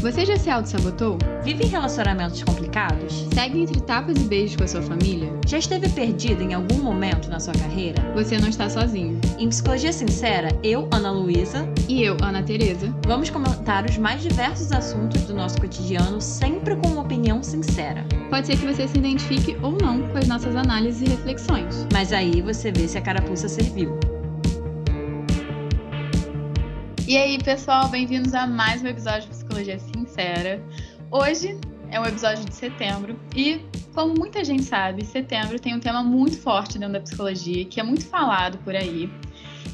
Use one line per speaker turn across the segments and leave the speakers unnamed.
Você já se auto-sabotou?
Vive em relacionamentos complicados?
Segue entre tapas e beijos com a sua família?
Já esteve perdido em algum momento na sua carreira?
Você não está sozinho.
Em Psicologia Sincera, eu, Ana Luísa,
E eu, Ana Tereza,
vamos comentar os mais diversos assuntos do nosso cotidiano, sempre com uma opinião sincera.
pode ser que você se identifique ou não com as nossas análises e reflexões.
Mas aí você vê se a carapuça serviu.
E aí, pessoal, bem-vindos a mais um episódio de Psicologia Sincera. Hoje é um episódio de setembro e, como muita gente sabe, setembro tem um tema muito forte dentro da psicologia, que é muito falado por aí.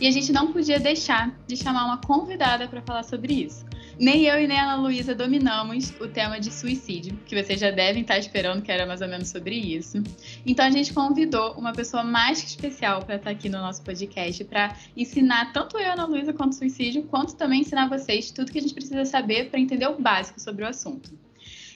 E a gente não podia deixar de chamar uma convidada para falar sobre isso. Nem eu e nem a Ana Luísa dominamos o tema de suicídio, que vocês já devem estar esperando que era mais ou menos sobre isso. Então a gente convidou uma pessoa mais que especial para estar aqui no nosso podcast para ensinar tanto eu e Ana Luísa quanto suicídio, quanto também ensinar vocês tudo que a gente precisa saber para entender o básico sobre o assunto.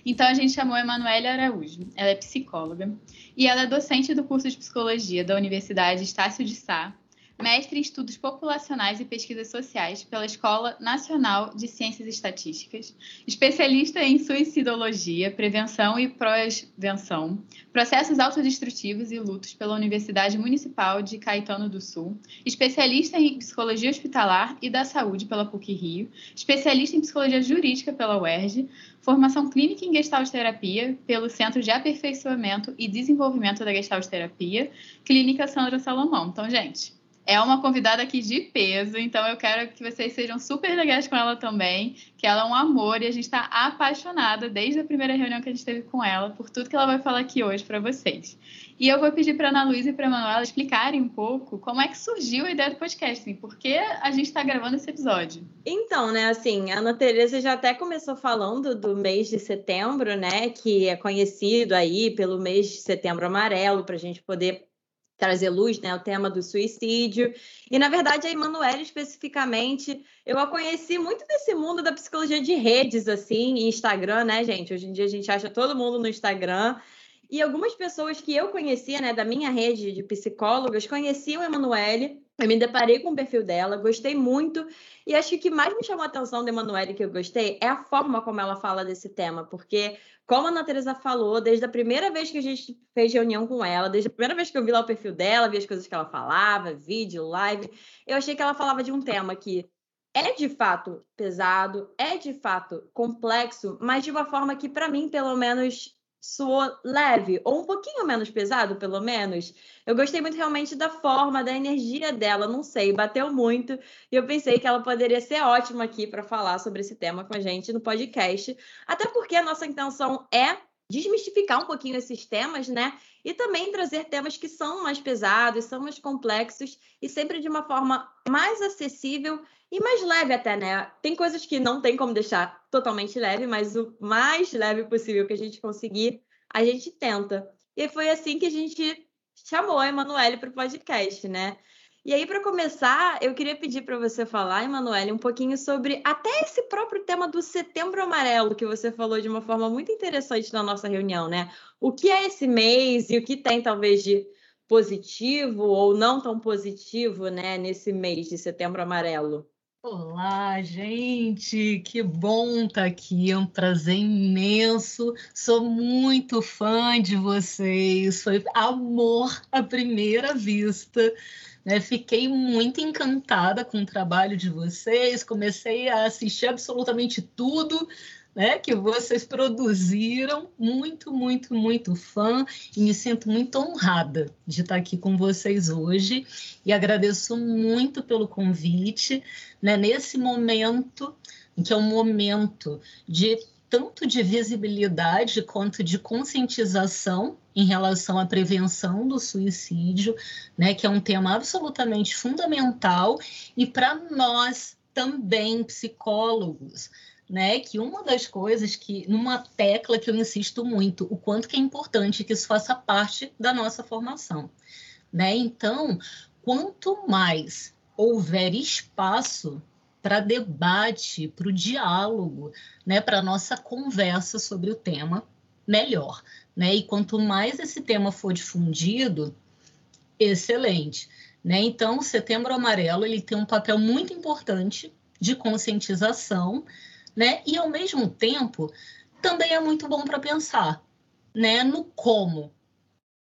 Então a gente chamou a Emanuele Araújo. Ela é psicóloga e ela é docente do curso de psicologia da Universidade Estácio de Sá, mestre em estudos populacionais e pesquisas sociais pela Escola Nacional de Ciências Estatísticas, especialista em suicidologia, prevenção e pós-venção, processos autodestrutivos e lutos pela Universidade Municipal de Caetano do Sul, especialista em psicologia hospitalar e da saúde pela PUC-Rio, especialista em psicologia jurídica pela UERJ, formação clínica em Gestalt Terapia pelo Centro de Aperfeiçoamento e Desenvolvimento da Gestalt Terapia, Clínica Sandra Salomão. Então, gente, é uma convidada aqui de peso, então eu quero que vocês sejam super legais com ela também, que ela é um amor e a gente está apaixonada desde a primeira reunião que a gente teve com ela por tudo que ela vai falar aqui hoje para vocês. E eu vou pedir para Ana Luísa e para a Manuela explicarem um pouco como é que surgiu a ideia do podcast, assim, por que a gente está gravando esse episódio.
Então, né, assim, a Ana Tereza já até começou falando do mês de setembro, né, que é conhecido aí pelo mês de setembro amarelo, para a gente poder trazer luz, né, o tema do suicídio. E, na verdade, a Emanuele, especificamente, eu a conheci muito desse mundo da psicologia de redes, assim, Instagram, né, gente? Hoje em dia a gente acha todo mundo no Instagram. E algumas pessoas que eu conhecia, né, da minha rede de psicólogas, conheciam a Emanuele. Eu me deparei com o perfil dela, gostei muito. E acho que o que mais me chamou a atenção da Emanuele, que eu gostei, é a forma como ela fala desse tema. Porque, como a Ana Teresa falou, desde a primeira vez que a gente fez reunião com ela, desde a primeira vez que eu vi lá o perfil dela, vi as coisas que ela falava, vídeo, live, eu achei que ela falava de um tema que é de fato pesado, é de fato complexo, mas de uma forma que, para mim, pelo menos, soou leve, ou um pouquinho menos pesado, pelo menos. Eu gostei muito realmente da forma, da energia dela, não sei, bateu muito. E eu pensei que ela poderia ser ótima aqui para falar sobre esse tema com a gente no podcast. Até porque a nossa intenção é desmistificar um pouquinho esses temas, né? E também trazer temas que são mais pesados, são mais complexos e sempre de uma forma mais acessível e mais leve até, né? Tem coisas que não tem como deixar totalmente leve, mas o mais leve possível que a gente conseguir, a gente tenta. E foi assim que a gente chamou a Emanuele para o podcast, né? E aí, para começar, eu queria pedir para você falar, Emanuele, um pouquinho sobre até esse próprio tema do Setembro Amarelo, que você falou de uma forma muito interessante na nossa reunião, né? O que é esse mês e o que tem, talvez, de positivo ou não tão positivo, né, nesse mês de Setembro Amarelo?
Olá, gente! Que bom estar aqui, é um prazer imenso. Sou muito fã de vocês, foi amor à primeira vista. Né? Fiquei muito encantada com o trabalho de vocês, comecei a assistir absolutamente tudo né, que vocês produziram. Muito, muito, muito fã e me sinto muito honrada de estar aqui com vocês hoje e agradeço muito pelo convite, né, nesse momento, que é um momento de tanto de visibilidade quanto de conscientização em relação à prevenção do suicídio, né, que é um tema absolutamente fundamental e para nós também psicólogos, né, que uma das coisas que numa tecla que eu insisto muito, o quanto que é importante que isso faça parte da nossa formação, né? Então, quanto mais houver espaço para debate, para o diálogo, né, para nossa conversa sobre o tema, melhor. Né? E quanto mais esse tema for difundido, excelente. Né? Então, o Setembro Amarelo ele tem um papel muito importante de conscientização, né? E ao mesmo tempo, também é muito bom para pensar, né, no como.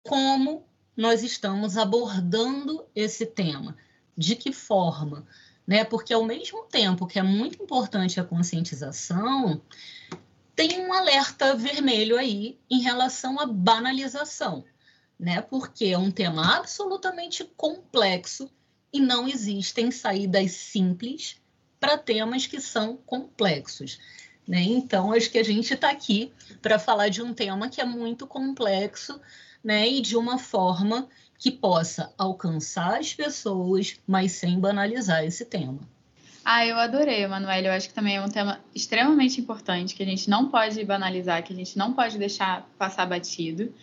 Como nós estamos abordando esse tema? De que forma? Né? Porque ao mesmo tempo que é muito importante a conscientização, tem um alerta vermelho aí em relação à banalização, né? Porque é um tema absolutamente complexo e não existem saídas simples para temas que são complexos. Né? Então, acho que a gente está aqui para falar de um tema que é muito complexo né? e de uma forma que possa alcançar as pessoas, mas sem banalizar esse tema.
Ah, eu adorei, Emanuele. Eu acho que também é um tema extremamente importante, que a gente não pode banalizar, que a gente não pode deixar passar batido.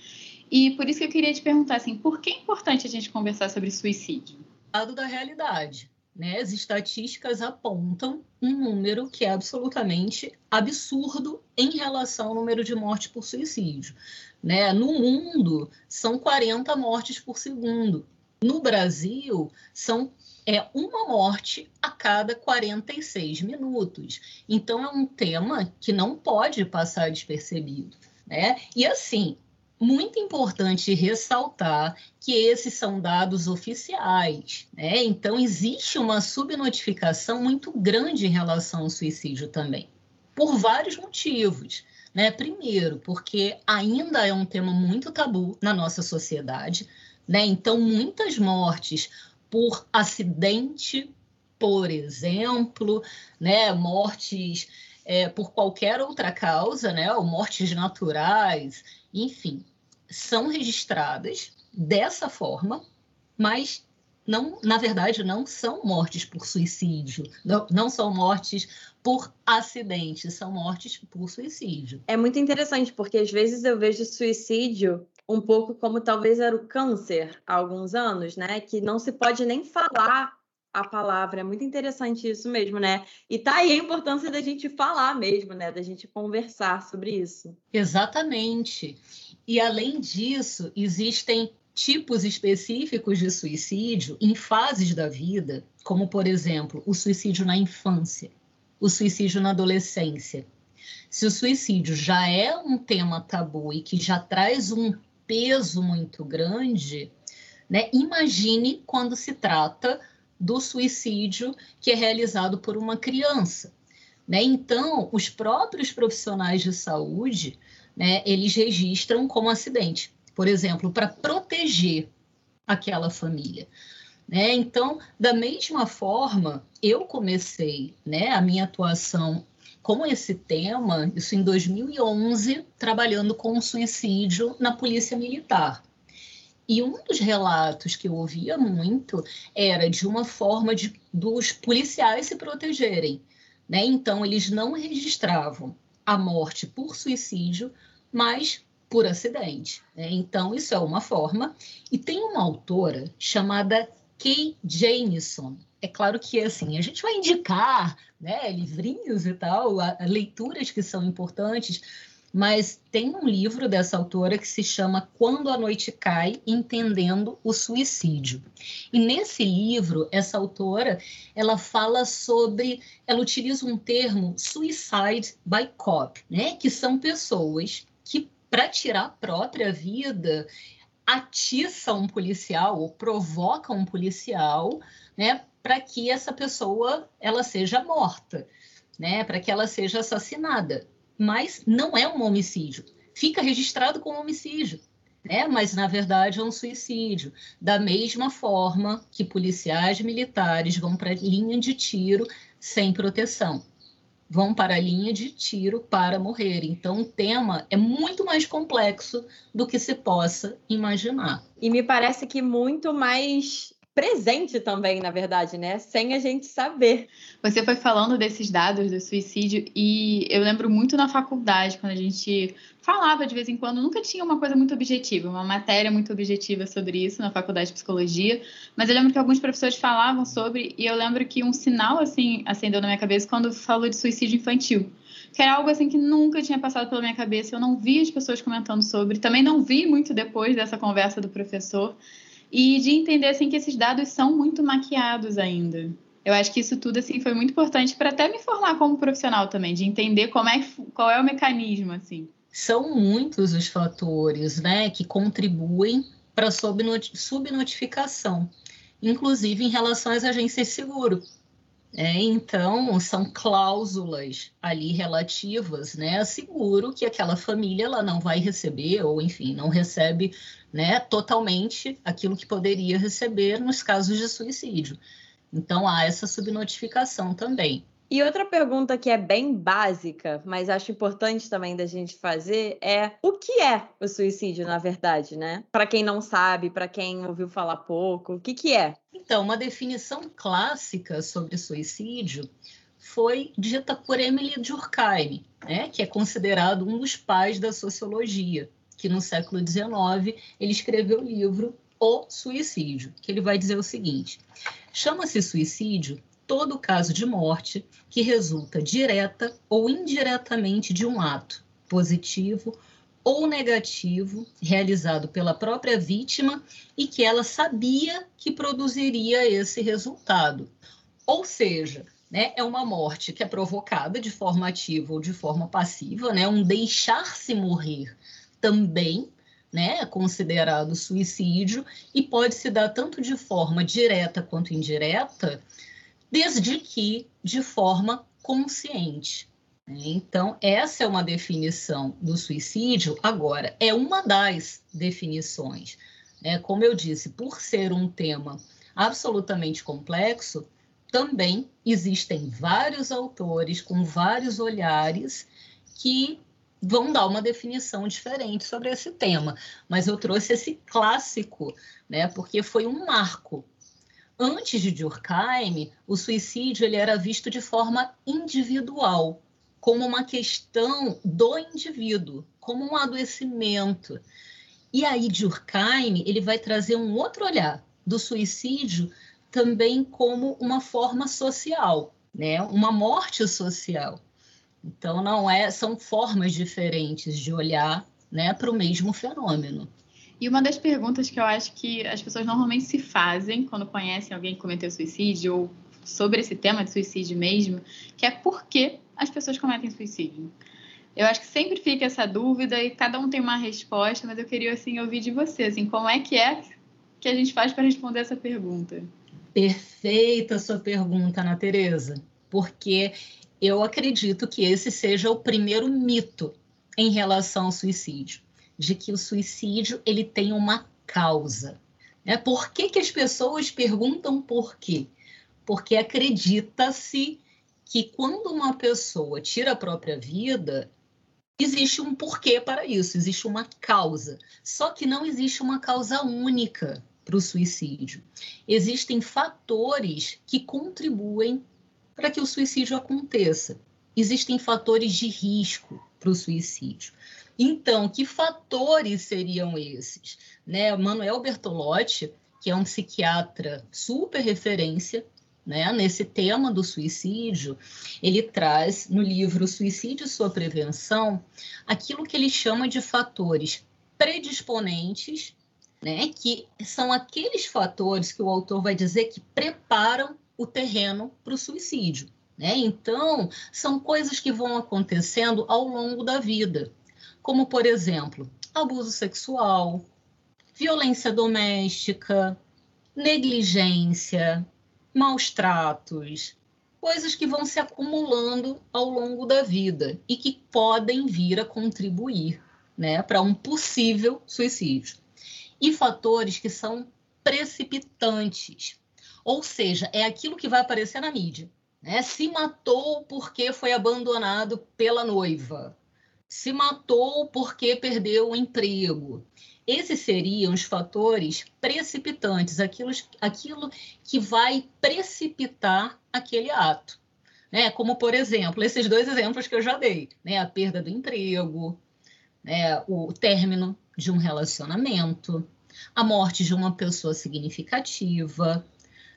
E por isso que eu queria te perguntar assim, por que é importante a gente conversar sobre suicídio?
Lado da realidade. Né? As estatísticas apontam um número que é absolutamente absurdo em relação ao número de mortes por suicídio. Né? No mundo, são 40 mortes por segundo. No Brasil, são é uma morte a cada 46 minutos. Então, é um tema que não pode passar despercebido. Né? E assim, muito importante ressaltar que esses são dados oficiais, né? Então existe uma subnotificação muito grande em relação ao suicídio também, por vários motivos. Né? Primeiro, porque ainda é um tema muito tabu na nossa sociedade, né? Então muitas mortes por acidente, por exemplo, né? Mortes é, por qualquer outra causa, né? Ou mortes naturais, enfim, são registradas dessa forma, mas não, na verdade, não são mortes por suicídio, não, não são mortes por acidente, são mortes por suicídio.
É muito interessante, porque às vezes eu vejo suicídio um pouco como talvez era o câncer há alguns anos, né? Que não se pode nem falar a palavra. É muito interessante isso mesmo, né? E tá aí a importância da gente falar mesmo, né? Da gente conversar sobre isso.
Exatamente. E além disso, existem tipos específicos de suicídio em fases da vida, como por exemplo, o suicídio na infância, o suicídio na adolescência. Se o suicídio já é um tema tabu e que já traz um peso muito grande, né? Imagine quando se trata do suicídio que é realizado por uma criança. Né? Então, os próprios profissionais de saúde, né, eles registram como acidente, por exemplo, para proteger aquela família. Né? Então, da mesma forma, eu comecei né, a minha atuação com esse tema, isso em 2011, trabalhando com suicídio na Polícia Militar. E um dos relatos que eu ouvia muito era de uma forma de, dos policiais se protegerem. Né? Então, eles não registravam a morte por suicídio, mas por acidente. Né? Então, isso é uma forma. E tem uma autora chamada Kay Jameson. É claro que assim, a gente vai indicar né, livrinhos e tal, leituras que são importantes, mas tem um livro dessa autora que se chama Quando a Noite Cai, Entendendo o Suicídio. E nesse livro, essa autora, ela fala sobre, ela utiliza um termo suicide by cop, né, que são pessoas que para tirar a própria vida atiçam um policial ou provocam um policial, né, para que essa pessoa ela seja morta, né, para que ela seja assassinada mas não é um homicídio. Fica registrado como homicídio, né? mas na verdade é um suicídio. Da mesma forma que policiais militares vão para linha de tiro sem proteção. Vão para a linha de tiro para morrer. Então, o tema é muito mais complexo do que se possa imaginar.
E me parece que muito mais presente também, na verdade, né? Sem a gente saber.
Você foi falando desses dados do suicídio e eu lembro muito na faculdade, quando a gente falava de vez em quando, nunca tinha uma coisa muito objetiva, uma matéria muito objetiva sobre isso na faculdade de psicologia, mas eu lembro que alguns professores falavam sobre e eu lembro que um sinal assim acendeu na minha cabeça quando falou de suicídio infantil que era algo assim que nunca tinha passado pela minha cabeça, eu não vi as pessoas comentando sobre, também não vi muito depois dessa conversa do professor, e de entender assim que esses dados são muito maquiados ainda. Eu acho que isso tudo assim foi muito importante para até me formar como profissional também, de entender como é qual é o mecanismo assim.
São muitos os fatores, né, que contribuem para a subnotificação, inclusive em relação às agências de seguro. É, então, são cláusulas ali relativas né, seguro que aquela família ela não vai receber, ou enfim, não recebe né, totalmente aquilo que poderia receber nos casos de suicídio. Então, há essa subnotificação também.
E outra pergunta que é bem básica, mas acho importante também da gente fazer é o que é o suicídio, na verdade, né? Para quem não sabe, para quem ouviu falar pouco, o que, que é?
Então, uma definição clássica sobre suicídio foi dita por Emily Durkheim, né? que é considerado um dos pais da sociologia, que no século XIX ele escreveu o livro O Suicídio, que ele vai dizer o seguinte: chama-se suicídio todo caso de morte que resulta direta ou indiretamente de um ato positivo ou negativo realizado pela própria vítima e que ela sabia que produziria esse resultado. Ou seja, né, é uma morte que é provocada de forma ativa ou de forma passiva, né, um deixar-se morrer também né, é considerado suicídio e pode se dar tanto de forma direta quanto indireta, desde que de forma consciente. Né? Então, essa é uma definição do suicídio. Agora, é uma das definições. Né? Como eu disse, por ser um tema absolutamente complexo, também existem vários autores com vários olhares que vão dar uma definição diferente sobre esse tema. Mas eu trouxe esse clássico, né, porque foi um marco Antes de Durkheim, o suicídio ele era visto de forma individual, como uma questão do indivíduo, como um adoecimento. E aí Durkheim ele vai trazer um outro olhar do suicídio também como uma forma social, né? Uma morte social. Então não é, são formas diferentes de olhar, né, para o mesmo fenômeno.
E uma das perguntas que eu acho que as pessoas normalmente se fazem quando conhecem alguém que cometeu suicídio ou sobre esse tema de suicídio mesmo, que é por que as pessoas cometem suicídio. Eu acho que sempre fica essa dúvida e cada um tem uma resposta, mas eu queria assim ouvir de você, assim, como é que é que a gente faz para responder essa pergunta?
Perfeita sua pergunta, Ana Tereza, porque eu acredito que esse seja o primeiro mito em relação ao suicídio de que o suicídio ele tem uma causa. Né? Por que, que as pessoas perguntam por quê? Porque acredita-se que quando uma pessoa tira a própria vida, existe um porquê para isso, existe uma causa. Só que não existe uma causa única para o suicídio. Existem fatores que contribuem para que o suicídio aconteça. Existem fatores de risco para o suicídio. Então, que fatores seriam esses? Né? Manuel Bertolotti, que é um psiquiatra super referência né, nesse tema do suicídio, ele traz no livro Suicídio e Sua Prevenção aquilo que ele chama de fatores predisponentes, né, que são aqueles fatores que o autor vai dizer que preparam o terreno para o suicídio. Né? Então, são coisas que vão acontecendo ao longo da vida como, por exemplo, abuso sexual, violência doméstica, negligência, maus tratos, coisas que vão se acumulando ao longo da vida e que podem vir a contribuir né, para um possível suicídio. E fatores que são precipitantes, ou seja, é aquilo que vai aparecer na mídia. Né? Se matou porque foi abandonado pela noiva se matou porque perdeu o emprego. Esses seriam os fatores precipitantes, aquilo, aquilo que vai precipitar aquele ato. Né? Como, por exemplo, esses dois exemplos que eu já dei: né? a perda do emprego, né? o término de um relacionamento, a morte de uma pessoa significativa.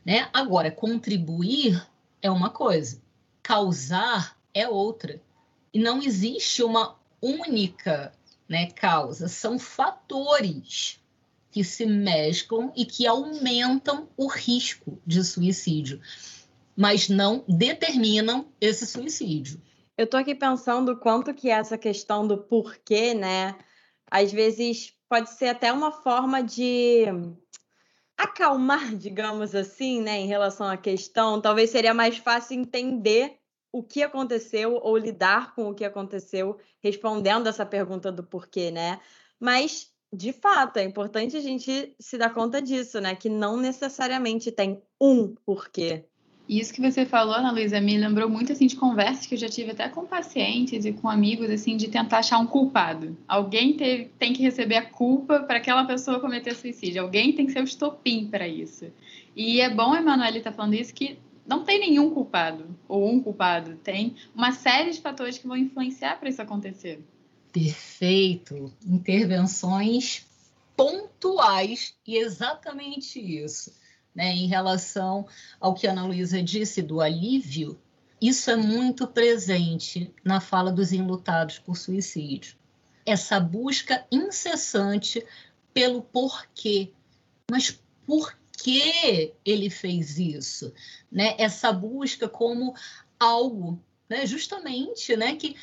Né? Agora, contribuir é uma coisa, causar é outra. E não existe uma única né, causa, são fatores que se mesclam e que aumentam o risco de suicídio. mas não determinam esse suicídio.
Eu estou aqui pensando quanto que essa questão do porquê, né? Às vezes pode ser até uma forma de acalmar, digamos assim, né, em relação à questão. Talvez seria mais fácil entender o que aconteceu ou lidar com o que aconteceu respondendo essa pergunta do porquê, né? Mas de fato, é importante a gente se dar conta disso, né? Que não necessariamente tem um porquê.
Isso que você falou, Ana Luísa, me lembrou muito assim de conversas que eu já tive até com pacientes e com amigos assim de tentar achar um culpado. Alguém teve, tem que receber a culpa para aquela pessoa cometer suicídio. Alguém tem que ser o estopim para isso. E é bom, Emanuele, estar tá falando isso que não tem nenhum culpado ou um culpado, tem uma série de fatores que vão influenciar para isso acontecer.
Perfeito. Intervenções pontuais e exatamente isso. Né? Em relação ao que a Ana Luísa disse do alívio, isso é muito presente na fala dos enlutados por suicídio. Essa busca incessante pelo porquê. Mas por que ele fez isso? Né? Essa busca como algo, né? justamente, né? que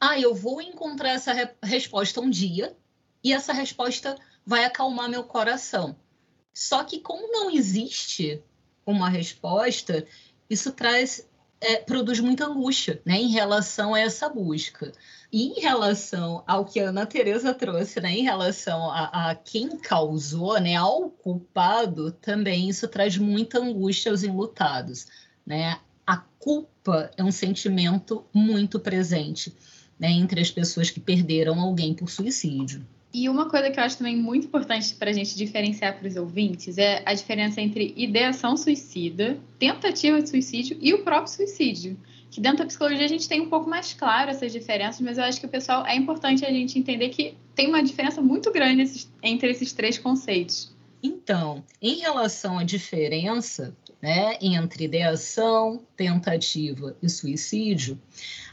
ah, eu vou encontrar essa re resposta um dia e essa resposta vai acalmar meu coração. Só que como não existe uma resposta, isso traz é, produz muita angústia né, em relação a essa busca. E em relação ao que a Ana Teresa trouxe, né, em relação a, a, quem causou, né, ao culpado, também isso traz muita angústia aos enlutados. Né? A culpa é um sentimento muito presente né, entre as pessoas que perderam alguém por suicídio.
E uma coisa que eu acho também muito importante para a gente diferenciar para os ouvintes é a diferença entre ideação suicida, tentativa de suicídio e o próprio suicídio. Que dentro da psicologia a gente tem um pouco mais claro essas diferenças, mas eu acho que o pessoal é importante a gente entender que tem uma diferença muito grande entre esses três conceitos.
Então, em relação à diferença né, entre ideação, tentativa e suicídio,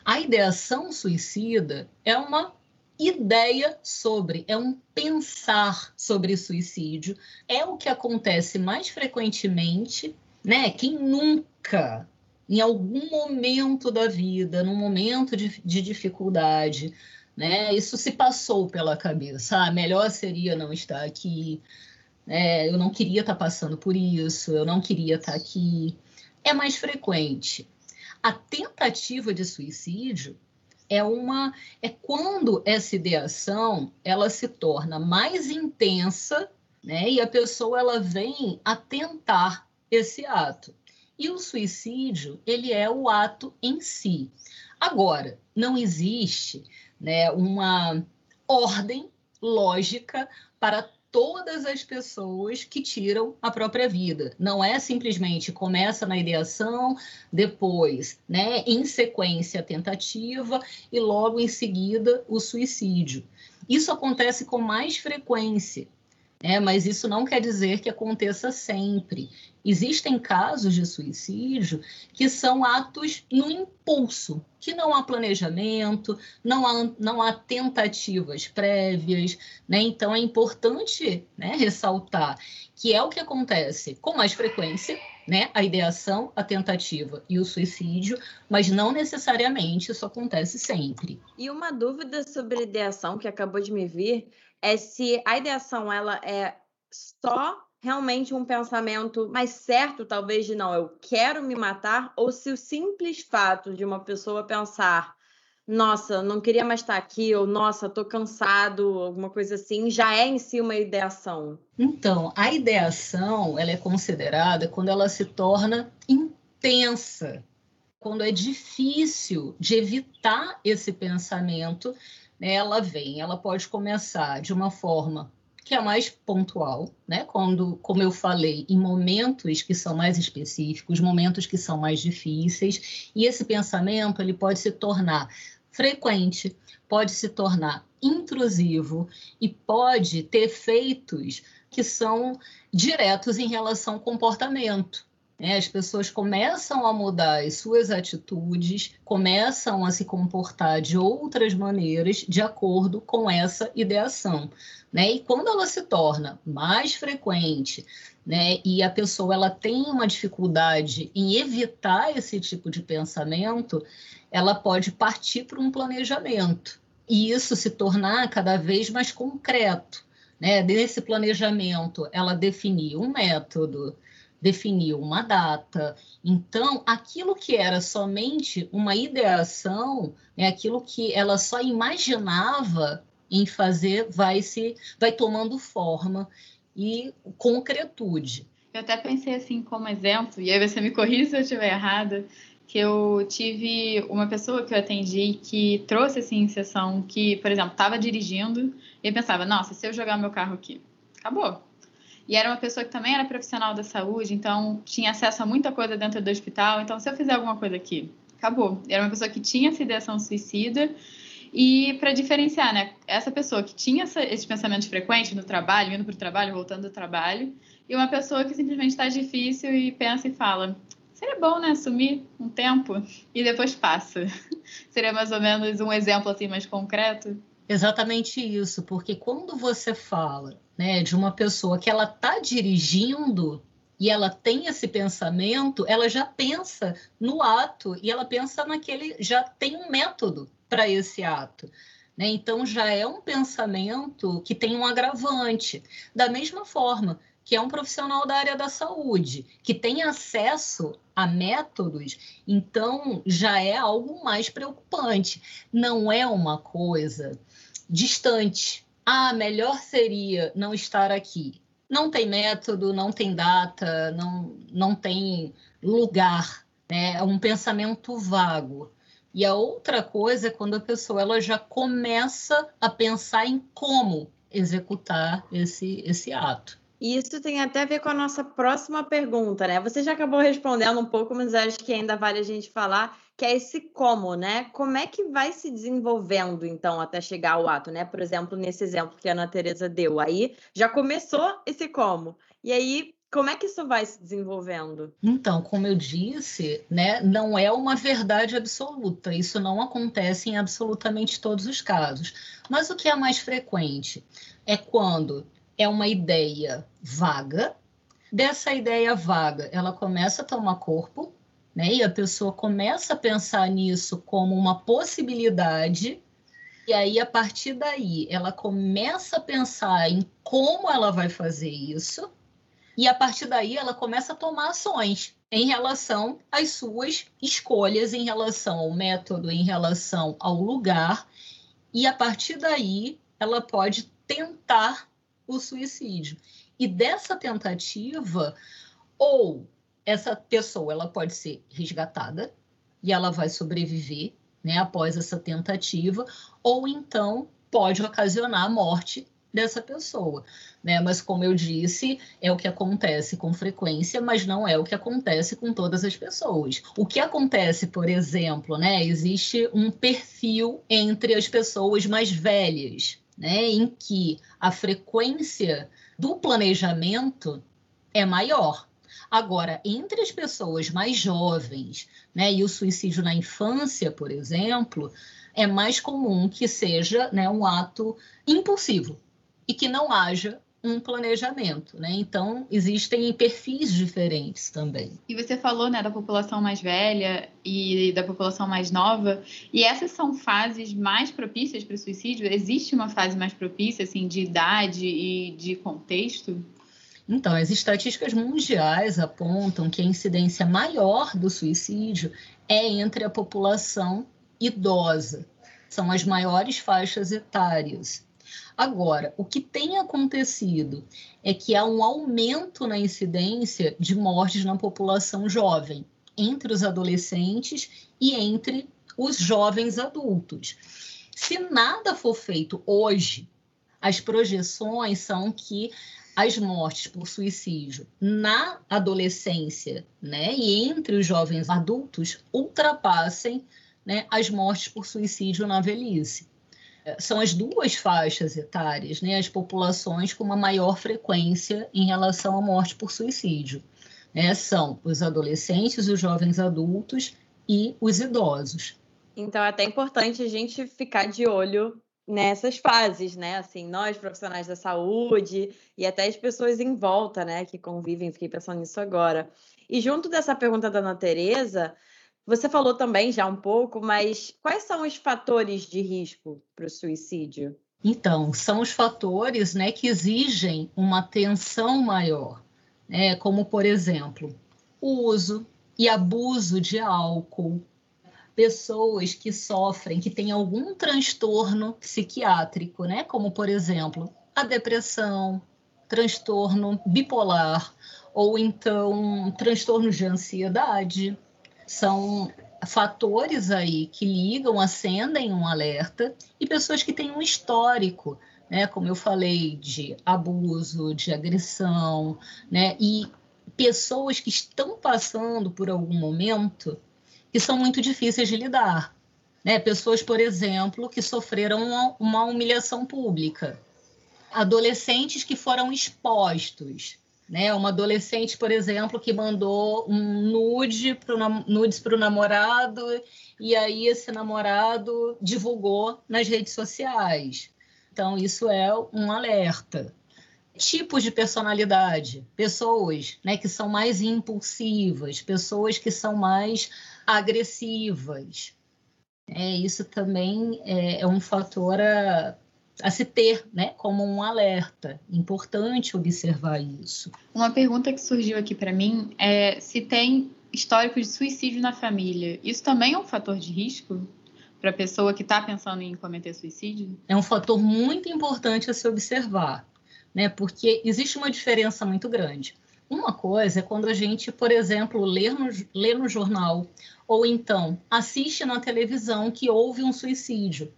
a ideação suicida é uma ideia sobre, é um pensar sobre suicídio. É o que acontece mais frequentemente, né? Quem nunca, em algum momento da vida, num momento de, de dificuldade, né? Isso se passou pela cabeça. Ah, melhor seria não estar aqui. É, eu não queria estar passando por isso. Eu não queria estar aqui. É mais frequente. A tentativa de suicídio é uma é quando essa ideação ela se torna mais intensa, né? E a pessoa ela vem a tentar esse ato. E o suicídio, ele é o ato em si. Agora, não existe, né, uma ordem lógica para todas as pessoas que tiram a própria vida. Não é simplesmente começa na ideação, depois, né, em sequência a tentativa e logo em seguida o suicídio. Isso acontece com mais frequência, né, mas isso não quer dizer que aconteça sempre. Existem casos de suicídio que são atos no impulso, que não há planejamento, não há, não há tentativas prévias, né? Então é importante né, ressaltar que é o que acontece com mais frequência, né? A ideação, a tentativa e o suicídio, mas não necessariamente isso acontece sempre.
E uma dúvida sobre ideação que acabou de me vir é se a ideação ela é só realmente um pensamento mais certo, talvez, de não, eu quero me matar, ou se o simples fato de uma pessoa pensar, nossa, não queria mais estar aqui, ou nossa, estou cansado, alguma coisa assim, já é em si uma ideação.
Então, a ideação, ela é considerada quando ela se torna intensa, quando é difícil de evitar esse pensamento, né, ela vem, ela pode começar de uma forma que é mais pontual, né? Quando, como eu falei, em momentos que são mais específicos, momentos que são mais difíceis, e esse pensamento ele pode se tornar frequente, pode se tornar intrusivo e pode ter efeitos que são diretos em relação ao comportamento. Né? As pessoas começam a mudar as suas atitudes, começam a se comportar de outras maneiras de acordo com essa ideação. Né? E quando ela se torna mais frequente, né, e a pessoa ela tem uma dificuldade em evitar esse tipo de pensamento, ela pode partir para um planejamento e isso se tornar cada vez mais concreto. Né? Desse planejamento, ela definir um método, definir uma data. Então, aquilo que era somente uma ideação, né, aquilo que ela só imaginava em fazer, vai se vai tomando forma e concretude.
Eu até pensei assim como exemplo, e aí você me corrija se eu estiver errada, que eu tive uma pessoa que eu atendi que trouxe assim sessão que, por exemplo, estava dirigindo e pensava, nossa, se eu jogar meu carro aqui, acabou. E era uma pessoa que também era profissional da saúde, então tinha acesso a muita coisa dentro do hospital. Então, se eu fizer alguma coisa aqui, acabou. Era uma pessoa que tinha essa ideação suicida. E para diferenciar, né? Essa pessoa que tinha essa, esses pensamentos frequentes no trabalho, indo para o trabalho, voltando do trabalho, e uma pessoa que simplesmente está difícil e pensa e fala: seria bom, né? Sumir um tempo e depois passa. seria mais ou menos um exemplo assim mais concreto?
Exatamente isso, porque quando você fala né, de uma pessoa que ela está dirigindo e ela tem esse pensamento, ela já pensa no ato e ela pensa naquele, já tem um método para esse ato. Né? Então já é um pensamento que tem um agravante. Da mesma forma, que é um profissional da área da saúde, que tem acesso a métodos, então já é algo mais preocupante. Não é uma coisa distante. Ah, melhor seria não estar aqui. Não tem método, não tem data, não, não tem lugar. Né? É um pensamento vago. E a outra coisa é quando a pessoa ela já começa a pensar em como executar esse, esse ato.
E isso tem até a ver com a nossa próxima pergunta, né? Você já acabou respondendo um pouco, mas acho que ainda vale a gente falar, que é esse como, né? Como é que vai se desenvolvendo, então, até chegar ao ato, né? Por exemplo, nesse exemplo que a Ana Tereza deu, aí já começou esse como. E aí, como é que isso vai se desenvolvendo?
Então, como eu disse, né, não é uma verdade absoluta. Isso não acontece em absolutamente todos os casos. Mas o que é mais frequente é quando é uma ideia vaga. Dessa ideia vaga, ela começa a tomar corpo, né? E a pessoa começa a pensar nisso como uma possibilidade. E aí, a partir daí, ela começa a pensar em como ela vai fazer isso. E a partir daí, ela começa a tomar ações em relação às suas escolhas, em relação ao método, em relação ao lugar. E a partir daí, ela pode tentar o suicídio. E dessa tentativa, ou essa pessoa ela pode ser resgatada e ela vai sobreviver né, após essa tentativa, ou então pode ocasionar a morte dessa pessoa, né? Mas como eu disse, é o que acontece com frequência, mas não é o que acontece com todas as pessoas. O que acontece, por exemplo, né? Existe um perfil entre as pessoas mais velhas, né, em que a frequência do planejamento é maior. Agora, entre as pessoas mais jovens, né, e o suicídio na infância, por exemplo, é mais comum que seja né, um ato impulsivo e que não haja um planejamento, né? Então existem perfis diferentes também.
E você falou, né, da população mais velha e da população mais nova, e essas são fases mais propícias para o suicídio? Existe uma fase mais propícia, assim, de idade e de contexto?
Então, as estatísticas mundiais apontam que a incidência maior do suicídio é entre a população idosa. São as maiores faixas etárias. Agora, o que tem acontecido é que há um aumento na incidência de mortes na população jovem, entre os adolescentes e entre os jovens adultos. Se nada for feito hoje, as projeções são que as mortes por suicídio na adolescência né, e entre os jovens adultos ultrapassem né, as mortes por suicídio na velhice são as duas faixas etárias, né, as populações com uma maior frequência em relação à morte por suicídio. né, são os adolescentes, os jovens adultos e os idosos.
Então é até importante a gente ficar de olho nessas fases, né? Assim, nós profissionais da saúde e até as pessoas em volta, né, que convivem, fiquei pensando nisso agora. E junto dessa pergunta da Ana Tereza, você falou também já um pouco, mas quais são os fatores de risco para o suicídio?
Então, são os fatores né, que exigem uma atenção maior, né, como, por exemplo, o uso e abuso de álcool, pessoas que sofrem, que têm algum transtorno psiquiátrico, né, como, por exemplo, a depressão, transtorno bipolar, ou então transtornos de ansiedade. São fatores aí que ligam, acendem um alerta e pessoas que têm um histórico, né, como eu falei, de abuso, de agressão, né, e pessoas que estão passando por algum momento que são muito difíceis de lidar. Né? Pessoas, por exemplo, que sofreram uma, uma humilhação pública. Adolescentes que foram expostos né? Uma adolescente, por exemplo, que mandou um nude pro, nudes para o namorado e aí esse namorado divulgou nas redes sociais. Então, isso é um alerta. Tipos de personalidade, pessoas né, que são mais impulsivas, pessoas que são mais agressivas. É, isso também é, é um fator a, a se ter né, como um alerta. Importante observar isso.
Uma pergunta que surgiu aqui para mim é se tem histórico de suicídio na família. Isso também é um fator de risco para a pessoa que está pensando em cometer suicídio?
É um fator muito importante a se observar, né? porque existe uma diferença muito grande. Uma coisa é quando a gente, por exemplo, lê no, lê no jornal ou então assiste na televisão que houve um suicídio.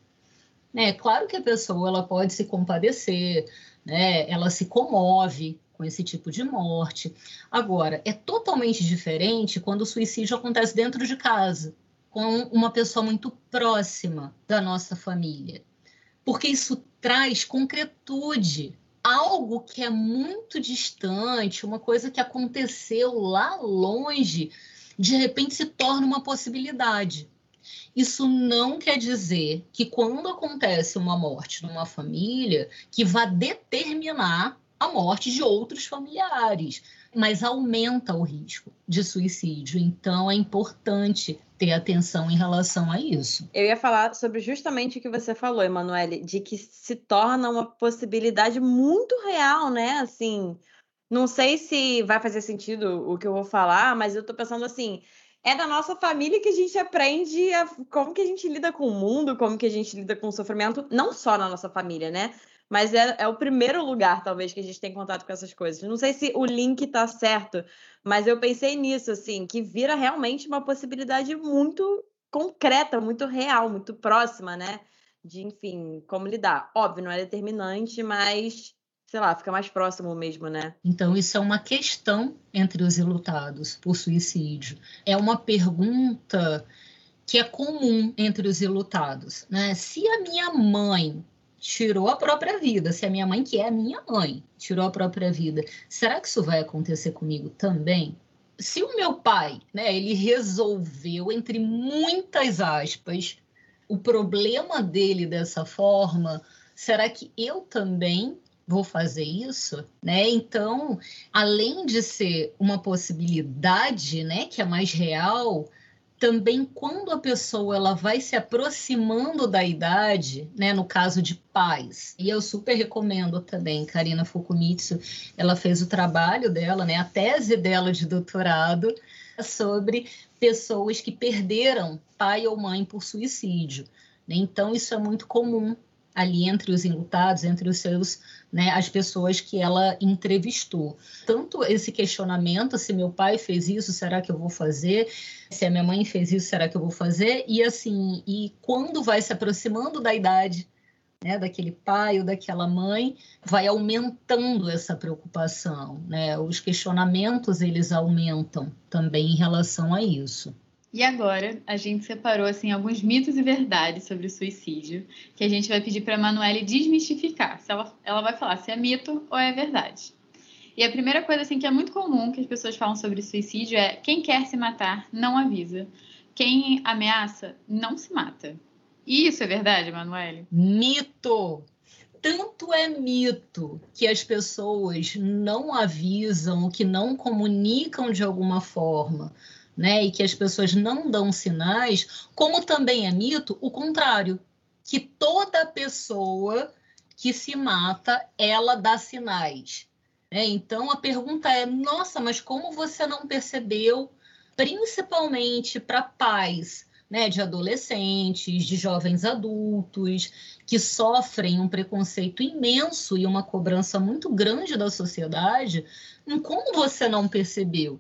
Né? Claro que a pessoa ela pode se compadecer, né? ela se comove com esse tipo de morte. Agora, é totalmente diferente quando o suicídio acontece dentro de casa, com uma pessoa muito próxima da nossa família. Porque isso traz concretude, algo que é muito distante, uma coisa que aconteceu lá longe, de repente se torna uma possibilidade. Isso não quer dizer que quando acontece uma morte numa família, que vá determinar a morte de outros familiares, mas aumenta o risco de suicídio. Então é importante ter atenção em relação a isso.
Eu ia falar sobre justamente o que você falou, Emanuele, de que se torna uma possibilidade muito real, né? Assim, não sei se vai fazer sentido o que eu vou falar, mas eu tô pensando assim, é da nossa família que a gente aprende a, como que a gente lida com o mundo, como que a gente lida com o sofrimento, não só na nossa família, né? Mas é, é o primeiro lugar, talvez, que a gente tem contato com essas coisas. Não sei se o link tá certo, mas eu pensei nisso, assim, que vira realmente uma possibilidade muito concreta, muito real, muito próxima, né? De, enfim, como lidar. Óbvio, não é determinante, mas sei lá, fica mais próximo mesmo, né?
Então, isso é uma questão entre os ilutados por suicídio. É uma pergunta que é comum entre os ilutados, né? Se a minha mãe tirou a própria vida, se a minha mãe, que é a minha mãe, tirou a própria vida, será que isso vai acontecer comigo também? Se o meu pai, né, ele resolveu, entre muitas aspas, o problema dele dessa forma, será que eu também vou fazer isso, né? Então, além de ser uma possibilidade, né, que é mais real, também quando a pessoa ela vai se aproximando da idade, né, no caso de pais. E eu super recomendo também, Karina Fukumitsu, ela fez o trabalho dela, né, a tese dela de doutorado sobre pessoas que perderam pai ou mãe por suicídio. Então, isso é muito comum ali entre os enlutados, entre os seus, né, as pessoas que ela entrevistou. Tanto esse questionamento, se meu pai fez isso, será que eu vou fazer? Se a minha mãe fez isso, será que eu vou fazer? E assim, e quando vai se aproximando da idade né, daquele pai ou daquela mãe, vai aumentando essa preocupação, né? Os questionamentos eles aumentam também em relação a isso.
E agora a gente separou assim alguns mitos e verdades sobre o suicídio, que a gente vai pedir para a Manuele desmistificar. Se ela, ela vai falar se é mito ou é verdade. E a primeira coisa assim que é muito comum que as pessoas falam sobre suicídio é quem quer se matar não avisa. Quem ameaça não se mata. Isso é verdade, Manuele?
Mito! Tanto é mito que as pessoas não avisam, que não comunicam de alguma forma, né? E que as pessoas não dão sinais, como também é mito o contrário, que toda pessoa que se mata, ela dá sinais. Né? Então a pergunta é: nossa, mas como você não percebeu, principalmente para pais né, de adolescentes, de jovens adultos, que sofrem um preconceito imenso e uma cobrança muito grande da sociedade, como você não percebeu?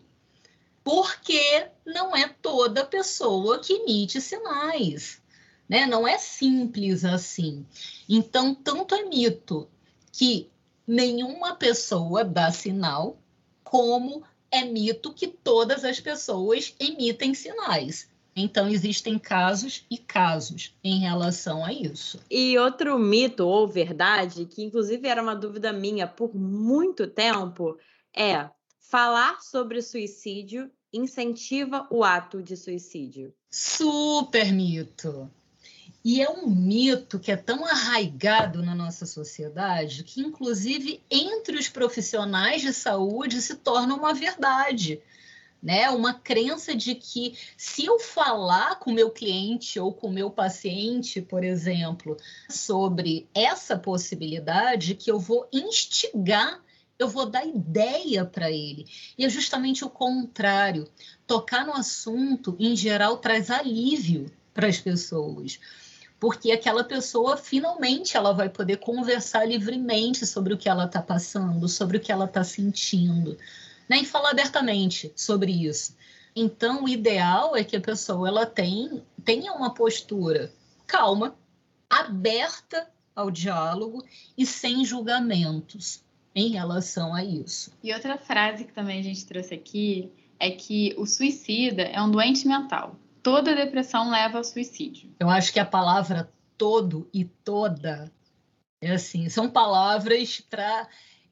Porque não é toda pessoa que emite sinais. Né? Não é simples assim. Então, tanto é mito que nenhuma pessoa dá sinal, como é mito que todas as pessoas emitem sinais. Então, existem casos e casos em relação a isso.
E outro mito ou verdade, que inclusive era uma dúvida minha por muito tempo, é falar sobre suicídio incentiva o ato de suicídio.
Super mito. E é um mito que é tão arraigado na nossa sociedade que, inclusive, entre os profissionais de saúde se torna uma verdade. Né? Uma crença de que se eu falar com meu cliente ou com meu paciente, por exemplo, sobre essa possibilidade, que eu vou instigar eu vou dar ideia para ele. E é justamente o contrário. Tocar no assunto, em geral, traz alívio para as pessoas porque aquela pessoa finalmente ela vai poder conversar livremente sobre o que ela está passando, sobre o que ela está sentindo, né? e falar abertamente sobre isso. Então, o ideal é que a pessoa ela tem, tenha uma postura calma, aberta ao diálogo e sem julgamentos em relação a isso.
E outra frase que também a gente trouxe aqui é que o suicida é um doente mental toda depressão leva ao suicídio.
Eu acho que a palavra todo e toda é assim, são palavras para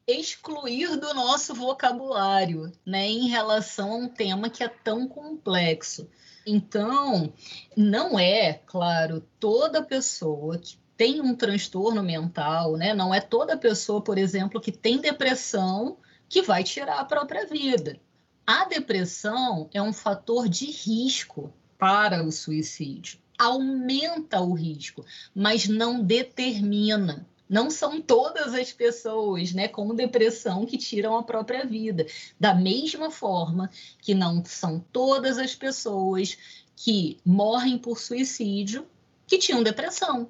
excluir do nosso vocabulário, né, em relação a um tema que é tão complexo. Então, não é, claro, toda pessoa que tem um transtorno mental, né? Não é toda pessoa, por exemplo, que tem depressão que vai tirar a própria vida. A depressão é um fator de risco para o suicídio. Aumenta o risco, mas não determina. Não são todas as pessoas né, com depressão que tiram a própria vida. Da mesma forma que não são todas as pessoas que morrem por suicídio que tinham depressão.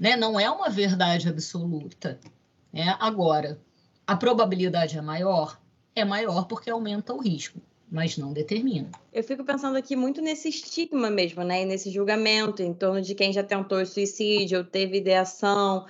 Né? Não é uma verdade absoluta. Né? Agora, a probabilidade é maior? É maior porque aumenta o risco mas não determina.
Eu fico pensando aqui muito nesse estigma mesmo, né? E nesse julgamento em torno de quem já tentou suicídio ou teve ideação.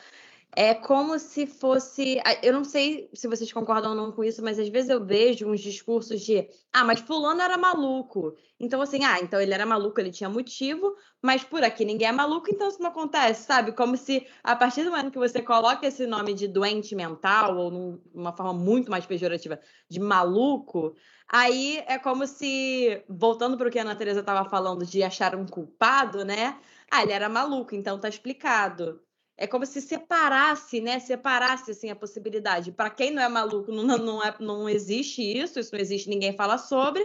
É como se fosse. Eu não sei se vocês concordam ou não com isso, mas às vezes eu vejo uns discursos de ah, mas fulano era maluco. Então, assim, ah, então ele era maluco, ele tinha motivo, mas por aqui ninguém é maluco, então isso não acontece, sabe? Como se a partir do momento que você coloca esse nome de doente mental, ou numa uma forma muito mais pejorativa, de maluco, aí é como se, voltando para o que a Ana Teresa estava falando, de achar um culpado, né? Ah, ele era maluco, então tá explicado é como se separasse, né? Separasse assim a possibilidade. Para quem não é maluco, não, não, é, não existe isso, isso não existe, ninguém fala sobre.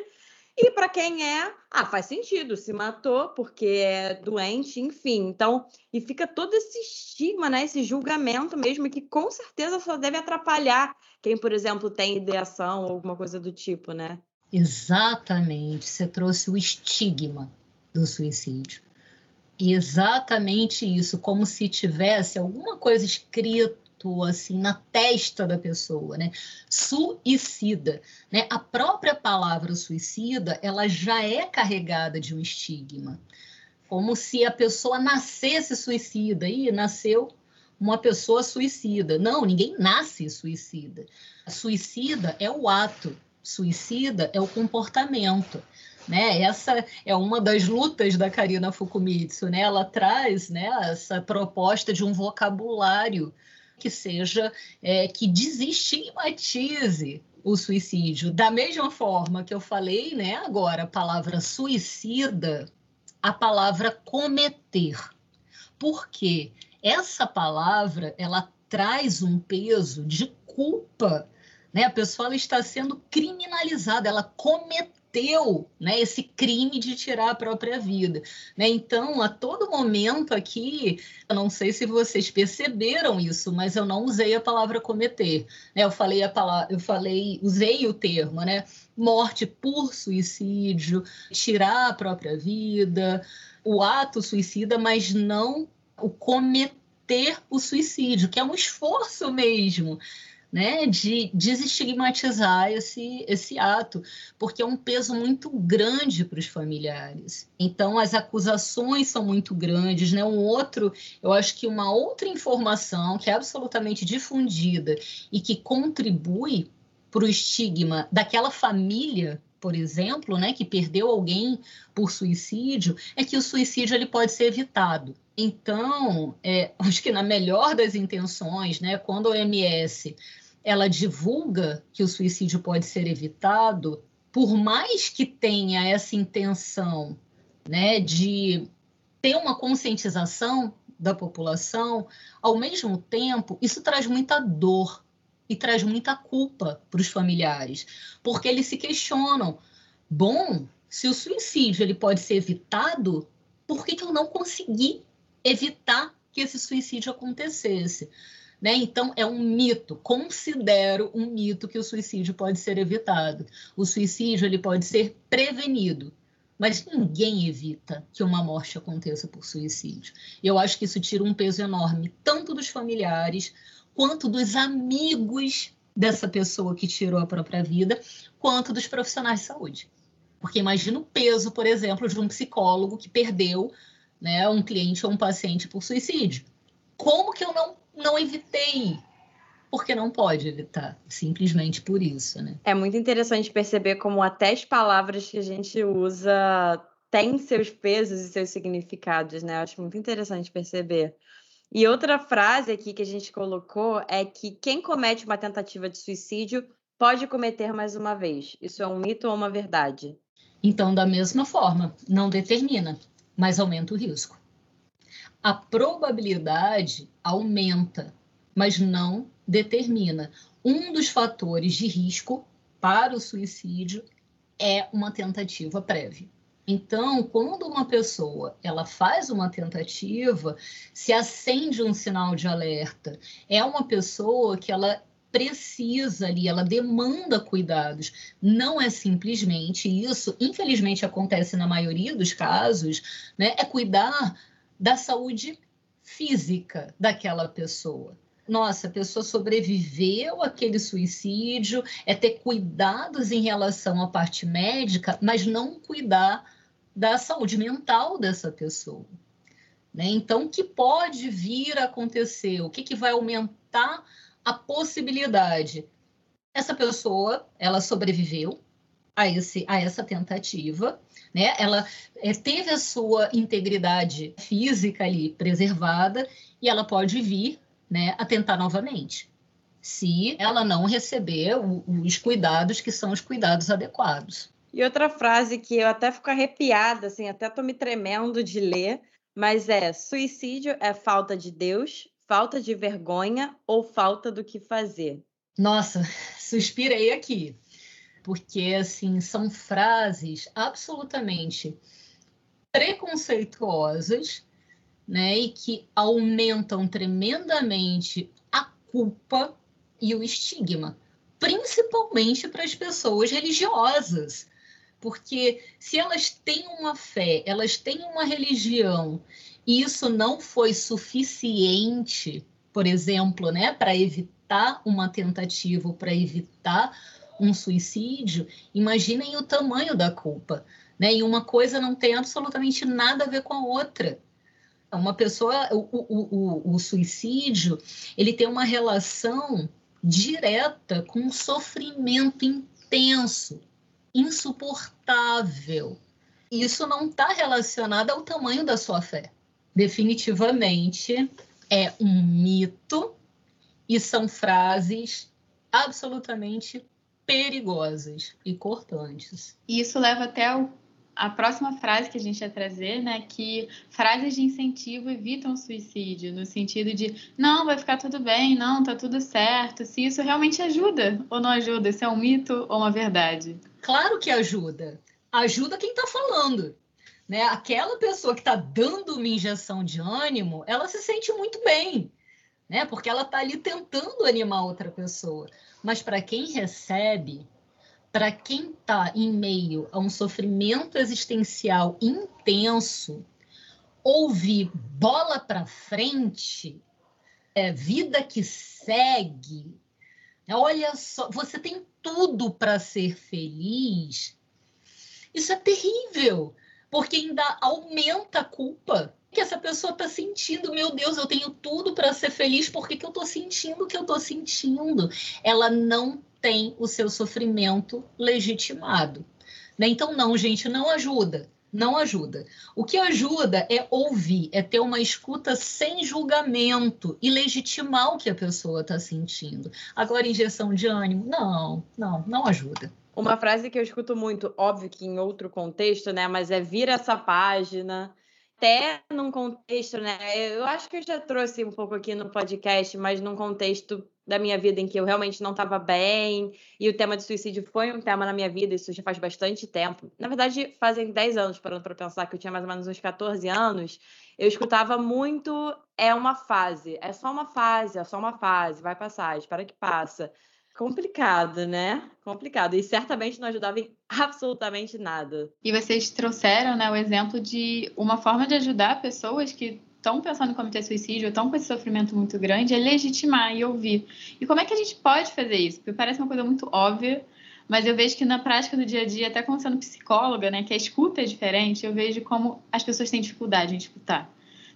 E para quem é, ah, faz sentido, se matou porque é doente, enfim. Então, e fica todo esse estigma, né? Esse julgamento mesmo, que com certeza só deve atrapalhar quem, por exemplo, tem ideação ou alguma coisa do tipo, né?
Exatamente. Você trouxe o estigma do suicídio. Exatamente isso, como se tivesse alguma coisa escrito assim na testa da pessoa, né? Suicida, né? A própria palavra suicida, ela já é carregada de um estigma, como se a pessoa nascesse suicida e nasceu uma pessoa suicida. Não, ninguém nasce suicida. Suicida é o ato, suicida é o comportamento. Né? Essa é uma das lutas da Karina Fukumitsu, né? Ela traz, né, essa proposta de um vocabulário que seja é, que desestigmatize o suicídio. Da mesma forma que eu falei, né, agora, a palavra suicida, a palavra cometer. Porque essa palavra, ela traz um peso de culpa, né? A pessoa está sendo criminalizada, ela cometeu cometeu né, esse crime de tirar a própria vida. Né? Então, a todo momento aqui, eu não sei se vocês perceberam isso, mas eu não usei a palavra cometer. Né? Eu falei a palavra, eu falei, usei o termo, né? Morte por suicídio, tirar a própria vida, o ato suicida, mas não o cometer o suicídio, que é um esforço mesmo né, de desestigmatizar esse, esse ato, porque é um peso muito grande para os familiares. Então, as acusações são muito grandes. Né? Um outro, eu acho que uma outra informação que é absolutamente difundida e que contribui para o estigma daquela família por exemplo, né, que perdeu alguém por suicídio, é que o suicídio ele pode ser evitado. Então, é, acho que na melhor das intenções, né, quando a OMS ela divulga que o suicídio pode ser evitado, por mais que tenha essa intenção né, de ter uma conscientização da população, ao mesmo tempo, isso traz muita dor e traz muita culpa para os familiares, porque eles se questionam: bom, se o suicídio ele pode ser evitado, por que, que eu não consegui evitar que esse suicídio acontecesse? Né? Então, é um mito. Considero um mito que o suicídio pode ser evitado. O suicídio ele pode ser prevenido, mas ninguém evita que uma morte aconteça por suicídio. Eu acho que isso tira um peso enorme, tanto dos familiares quanto dos amigos dessa pessoa que tirou a própria vida, quanto dos profissionais de saúde. Porque imagina o peso, por exemplo, de um psicólogo que perdeu né, um cliente ou um paciente por suicídio. Como que eu não não evitei porque não pode evitar, simplesmente por isso, né?
É muito interessante perceber como até as palavras que a gente usa têm seus pesos e seus significados, né? Eu acho muito interessante perceber. E outra frase aqui que a gente colocou é que quem comete uma tentativa de suicídio pode cometer mais uma vez. Isso é um mito ou uma verdade?
Então, da mesma forma, não determina, mas aumenta o risco a probabilidade aumenta, mas não determina. Um dos fatores de risco para o suicídio é uma tentativa prévia. Então, quando uma pessoa ela faz uma tentativa, se acende um sinal de alerta, é uma pessoa que ela precisa ali, ela demanda cuidados. Não é simplesmente isso, infelizmente acontece na maioria dos casos, né? É cuidar da saúde física daquela pessoa. Nossa, a pessoa sobreviveu àquele suicídio, é ter cuidados em relação à parte médica, mas não cuidar da saúde mental dessa pessoa. Né? Então, o que pode vir a acontecer? O que, que vai aumentar a possibilidade? Essa pessoa, ela sobreviveu a, esse, a essa tentativa, né? Ela é, teve a sua integridade física ali preservada e ela pode vir, né, a tentar novamente, se ela não receber o, os cuidados que são os cuidados adequados.
E outra frase que eu até fico arrepiada, assim, até tô me tremendo de ler, mas é: suicídio é falta de Deus, falta de vergonha ou falta do que fazer?
Nossa, suspirei aqui porque assim são frases absolutamente preconceituosas, né, e que aumentam tremendamente a culpa e o estigma, principalmente para as pessoas religiosas. Porque se elas têm uma fé, elas têm uma religião, e isso não foi suficiente, por exemplo, né, para evitar uma tentativa, para evitar um suicídio, imaginem o tamanho da culpa. Né? E uma coisa não tem absolutamente nada a ver com a outra. Uma pessoa, o, o, o, o suicídio, ele tem uma relação direta com um sofrimento intenso, insuportável. Isso não está relacionado ao tamanho da sua fé. Definitivamente é um mito e são frases absolutamente perigosas e cortantes.
E isso leva até o a próxima frase que a gente ia trazer, né, que frases de incentivo evitam o suicídio, no sentido de não, vai ficar tudo bem, não, tá tudo certo, se isso realmente ajuda ou não ajuda, se é um mito ou uma verdade.
Claro que ajuda. Ajuda quem está falando. Né? Aquela pessoa que está dando uma injeção de ânimo, ela se sente muito bem, né? Porque ela está ali tentando animar outra pessoa. Mas para quem recebe, para quem está em meio a um sofrimento existencial intenso, ouvir bola para frente, é, vida que segue, olha só, você tem tudo para ser feliz. Isso é terrível, porque ainda aumenta a culpa que essa pessoa está sentindo. Meu Deus, eu tenho tudo para ser feliz, por que, que eu estou sentindo o que eu estou sentindo? Ela não tem o seu sofrimento legitimado. Né? Então, não, gente, não ajuda. Não ajuda. O que ajuda é ouvir, é ter uma escuta sem julgamento e legitimar o que a pessoa está sentindo. Agora, injeção de ânimo, não, não, não ajuda.
Uma frase que eu escuto muito, óbvio que em outro contexto, né? Mas é vira essa página, até num contexto, né? Eu acho que eu já trouxe um pouco aqui no podcast, mas num contexto da minha vida em que eu realmente não estava bem, e o tema de suicídio foi um tema na minha vida, isso já faz bastante tempo. Na verdade, fazem 10 anos, parando para pensar que eu tinha mais ou menos uns 14 anos, eu escutava muito é uma fase, é só uma fase, é só uma fase, vai passar, espera que passa. Complicado, né? Complicado. E certamente não ajudava em absolutamente nada.
E vocês trouxeram né, o exemplo de uma forma de ajudar pessoas que estão pensando em cometer suicídio, estão com esse sofrimento muito grande, é legitimar e ouvir. E como é que a gente pode fazer isso? Porque parece uma coisa muito óbvia, mas eu vejo que na prática do dia a dia, até como sendo psicóloga, né, que a escuta é diferente, eu vejo como as pessoas têm dificuldade em escutar.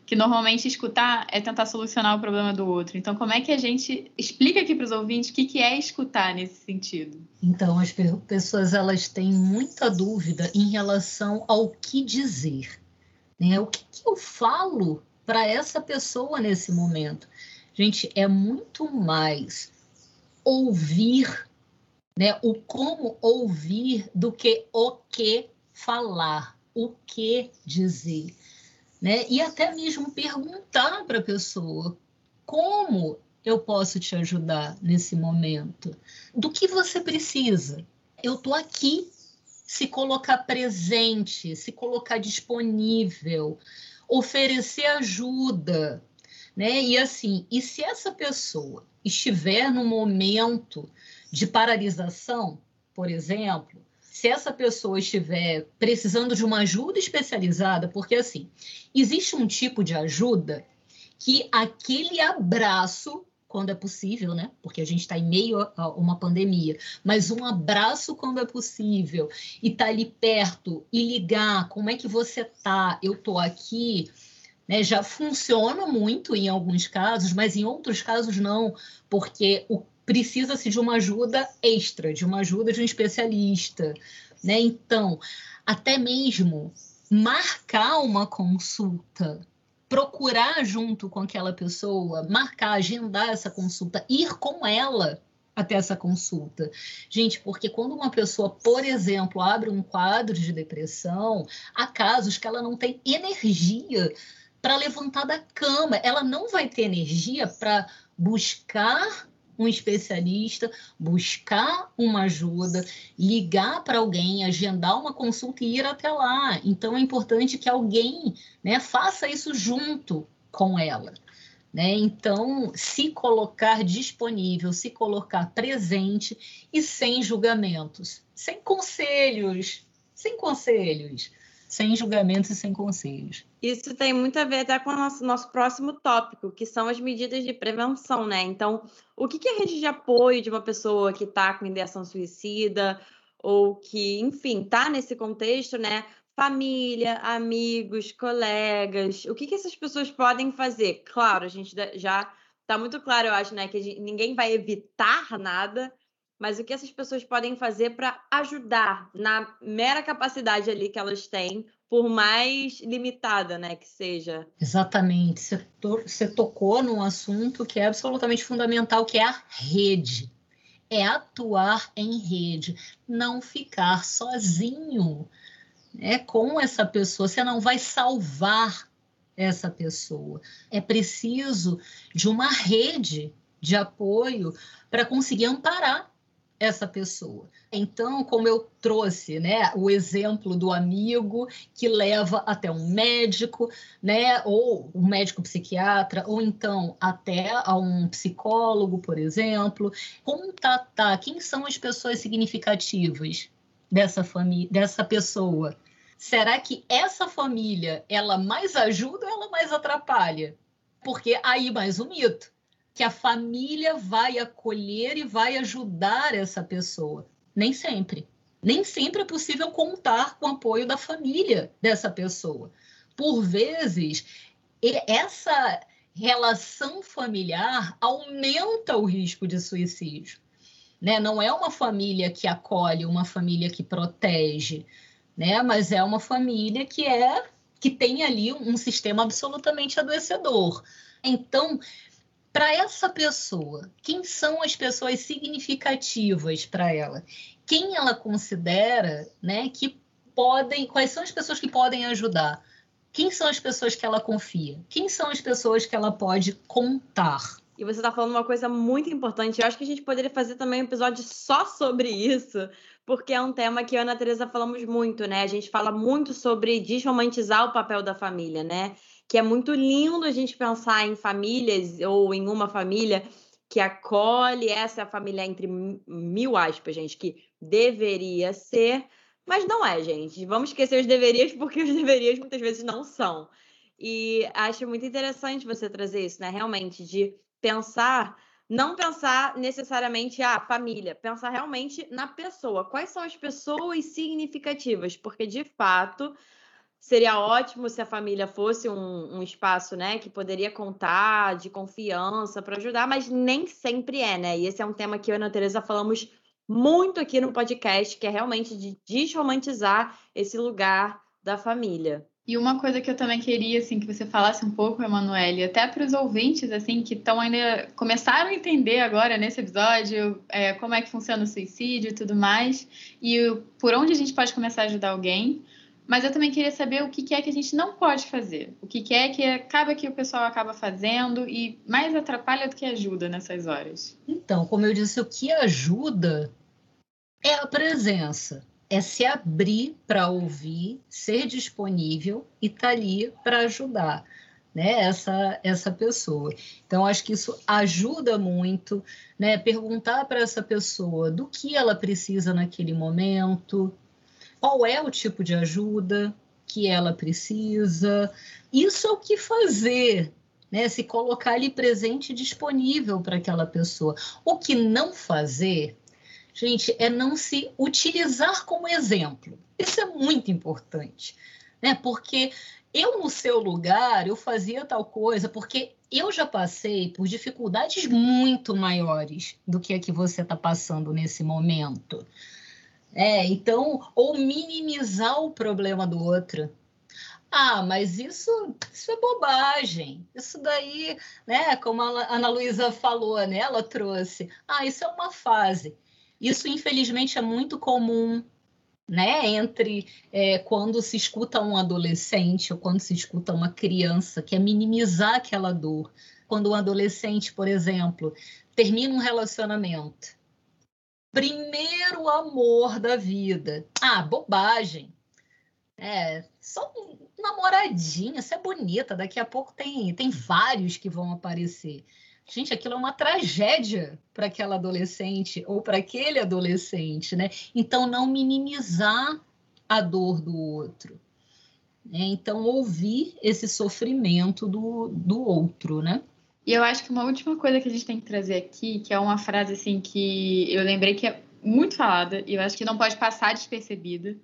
Que normalmente escutar é tentar solucionar o problema do outro. Então, como é que a gente explica aqui para os ouvintes o que, que é escutar nesse sentido?
Então, as pessoas elas têm muita dúvida em relação ao que dizer. Né? O que, que eu falo para essa pessoa nesse momento. Gente, é muito mais ouvir, né? O como ouvir do que o que falar, o que dizer, né? E até mesmo perguntar para a pessoa como eu posso te ajudar nesse momento? Do que você precisa? Eu estou aqui. Se colocar presente, se colocar disponível, oferecer ajuda, né? E assim, e se essa pessoa estiver no momento de paralisação, por exemplo, se essa pessoa estiver precisando de uma ajuda especializada, porque assim, existe um tipo de ajuda que aquele abraço quando é possível, né? Porque a gente está em meio a uma pandemia, mas um abraço quando é possível e tá ali perto e ligar, como é que você tá? Eu tô aqui, né? Já funciona muito em alguns casos, mas em outros casos não, porque o precisa-se de uma ajuda extra, de uma ajuda de um especialista, né? Então, até mesmo marcar uma consulta procurar junto com aquela pessoa, marcar, agendar essa consulta, ir com ela até essa consulta. Gente, porque quando uma pessoa, por exemplo, abre um quadro de depressão, há casos que ela não tem energia para levantar da cama, ela não vai ter energia para buscar um especialista, buscar uma ajuda, ligar para alguém, agendar uma consulta e ir até lá. Então é importante que alguém né, faça isso junto com ela. Né? Então, se colocar disponível, se colocar presente e sem julgamentos, sem conselhos, sem conselhos sem julgamentos e sem conselhos.
Isso tem muito a ver até com o nosso, nosso próximo tópico, que são as medidas de prevenção, né? Então, o que, que a rede de apoio de uma pessoa que está com ideação suicida ou que, enfim, está nesse contexto, né? Família, amigos, colegas, o que, que essas pessoas podem fazer? Claro, a gente já está muito claro, eu acho, né? Que gente, ninguém vai evitar nada, mas o que essas pessoas podem fazer para ajudar na mera capacidade ali que elas têm, por mais limitada, né, que seja.
Exatamente. Você, to você tocou num assunto que é absolutamente fundamental, que é a rede. é atuar em rede, não ficar sozinho né, com essa pessoa. Você não vai salvar essa pessoa. É preciso de uma rede de apoio para conseguir amparar essa pessoa. Então, como eu trouxe, né, o exemplo do amigo que leva até um médico, né, ou um médico psiquiatra, ou então até a um psicólogo, por exemplo, contatar quem são as pessoas significativas dessa família, dessa pessoa. Será que essa família ela mais ajuda ou ela mais atrapalha? Porque aí mais um mito que a família vai acolher e vai ajudar essa pessoa. Nem sempre. Nem sempre é possível contar com o apoio da família dessa pessoa. Por vezes, essa relação familiar aumenta o risco de suicídio. Né? Não é uma família que acolhe, uma família que protege, né? mas é uma família que é que tem ali um sistema absolutamente adoecedor. Então, para essa pessoa, quem são as pessoas significativas para ela? Quem ela considera, né, que podem, quais são as pessoas que podem ajudar? Quem são as pessoas que ela confia? Quem são as pessoas que ela pode contar?
E você está falando uma coisa muito importante. Eu acho que a gente poderia fazer também um episódio só sobre isso, porque é um tema que eu e a Ana Teresa falamos muito, né? A gente fala muito sobre desromantizar o papel da família, né? Que é muito lindo a gente pensar em famílias ou em uma família que acolhe, essa família entre mil aspas, gente, que deveria ser, mas não é, gente. Vamos esquecer os deverias, porque os deverias muitas vezes não são. E acho muito interessante você trazer isso, né? Realmente, de pensar, não pensar necessariamente a ah, família, pensar realmente na pessoa. Quais são as pessoas significativas? Porque, de fato, seria ótimo se a família fosse um, um espaço, né, que poderia contar de confiança para ajudar, mas nem sempre é, né? E esse é um tema que eu e a Teresa falamos muito aqui no podcast, que é realmente de desromantizar esse lugar da família.
E uma coisa que eu também queria, assim, que você falasse um pouco, Emanuele, até para os ouvintes, assim, que estão ainda começaram a entender agora nesse episódio é, como é que funciona o suicídio e tudo mais, e por onde a gente pode começar a ajudar alguém. Mas eu também queria saber o que é que a gente não pode fazer. O que é que acaba que o pessoal acaba fazendo e mais atrapalha do que ajuda nessas horas.
Então, como eu disse, o que ajuda é a presença. É se abrir para ouvir, ser disponível e estar tá ali para ajudar né, essa, essa pessoa. Então, acho que isso ajuda muito, né? Perguntar para essa pessoa do que ela precisa naquele momento, qual é o tipo de ajuda que ela precisa. Isso é o que fazer, né? Se colocar ali presente e disponível para aquela pessoa. O que não fazer, gente, é não se utilizar como exemplo. Isso é muito importante, né? Porque eu no seu lugar, eu fazia tal coisa, porque eu já passei por dificuldades muito maiores do que a que você está passando nesse momento. É, então, ou minimizar o problema do outro. Ah, mas isso, isso é bobagem. Isso daí, né, como a Ana Luísa falou, né, ela trouxe. Ah, isso é uma fase. Isso, infelizmente, é muito comum, né, entre é, quando se escuta um adolescente ou quando se escuta uma criança, que é minimizar aquela dor. Quando um adolescente, por exemplo, termina um relacionamento primeiro amor da vida. Ah, bobagem. É, só namoradinho, você é bonita, daqui a pouco tem, tem vários que vão aparecer. Gente, aquilo é uma tragédia para aquela adolescente ou para aquele adolescente, né? Então, não minimizar a dor do outro. Né? Então, ouvir esse sofrimento do, do outro, né?
E eu acho que uma última coisa que a gente tem que trazer aqui, que é uma frase assim que eu lembrei que é muito falada e eu acho que não pode passar despercebida,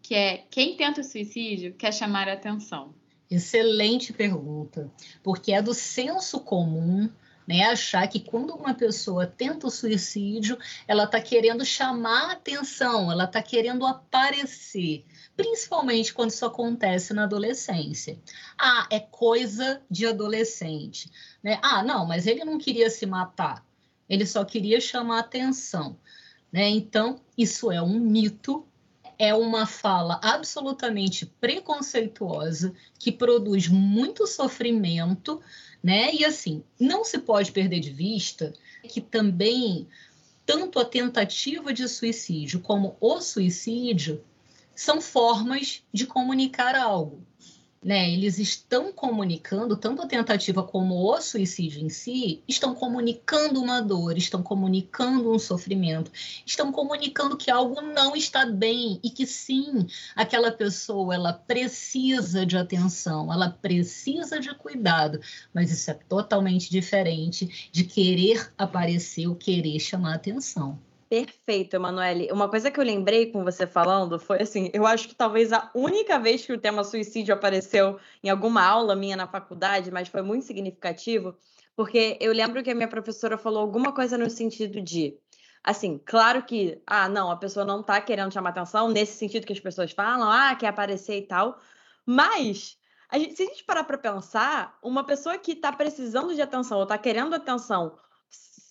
que é quem tenta o suicídio quer chamar a atenção.
Excelente pergunta, porque é do senso comum né, achar que quando uma pessoa tenta o suicídio, ela está querendo chamar atenção, ela está querendo aparecer principalmente quando isso acontece na adolescência. Ah, é coisa de adolescente. Né? Ah, não, mas ele não queria se matar. ele só queria chamar atenção. Né? Então, isso é um mito, é uma fala absolutamente preconceituosa que produz muito sofrimento, né? E assim, não se pode perder de vista que também tanto a tentativa de suicídio como o suicídio são formas de comunicar algo né, eles estão comunicando, tanto a tentativa como o suicídio em si, estão comunicando uma dor, estão comunicando um sofrimento, estão comunicando que algo não está bem e que sim, aquela pessoa ela precisa de atenção, ela precisa de cuidado, mas isso é totalmente diferente de querer aparecer ou querer chamar atenção.
Perfeito, Emanuele. Uma coisa que eu lembrei com você falando foi assim: eu acho que talvez a única vez que o tema suicídio apareceu em alguma aula minha na faculdade, mas foi muito significativo, porque eu lembro que a minha professora falou alguma coisa no sentido de. Assim, claro que, ah, não, a pessoa não está querendo chamar atenção, nesse sentido que as pessoas falam, ah, quer aparecer e tal, mas a gente, se a gente parar para pensar, uma pessoa que está precisando de atenção ou está querendo atenção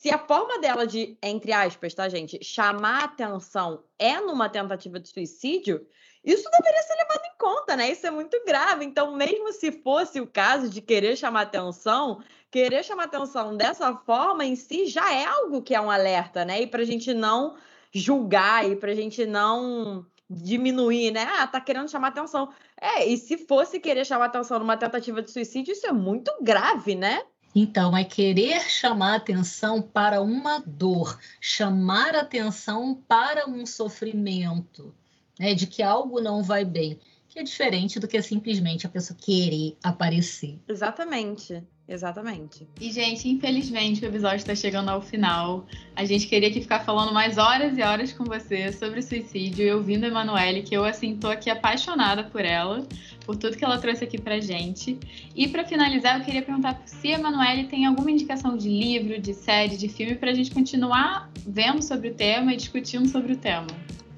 se a forma dela de, entre aspas, tá, gente, chamar atenção é numa tentativa de suicídio, isso deveria ser levado em conta, né? Isso é muito grave. Então, mesmo se fosse o caso de querer chamar atenção, querer chamar atenção dessa forma em si já é algo que é um alerta, né? E para a gente não julgar e para a gente não diminuir, né? Ah, tá querendo chamar atenção. É, e se fosse querer chamar atenção numa tentativa de suicídio, isso é muito grave, né?
Então, é querer chamar atenção para uma dor, chamar atenção para um sofrimento, né, de que algo não vai bem, que é diferente do que simplesmente a pessoa querer aparecer.
Exatamente. Exatamente.
E, gente, infelizmente o episódio está chegando ao final. A gente queria aqui ficar falando mais horas e horas com você sobre suicídio e ouvindo a Emanuele, que eu, assim, tô aqui apaixonada por ela, por tudo que ela trouxe aqui pra gente. E para finalizar, eu queria perguntar se a Emanuele tem alguma indicação de livro, de série, de filme, pra gente continuar vendo sobre o tema e discutindo sobre o tema.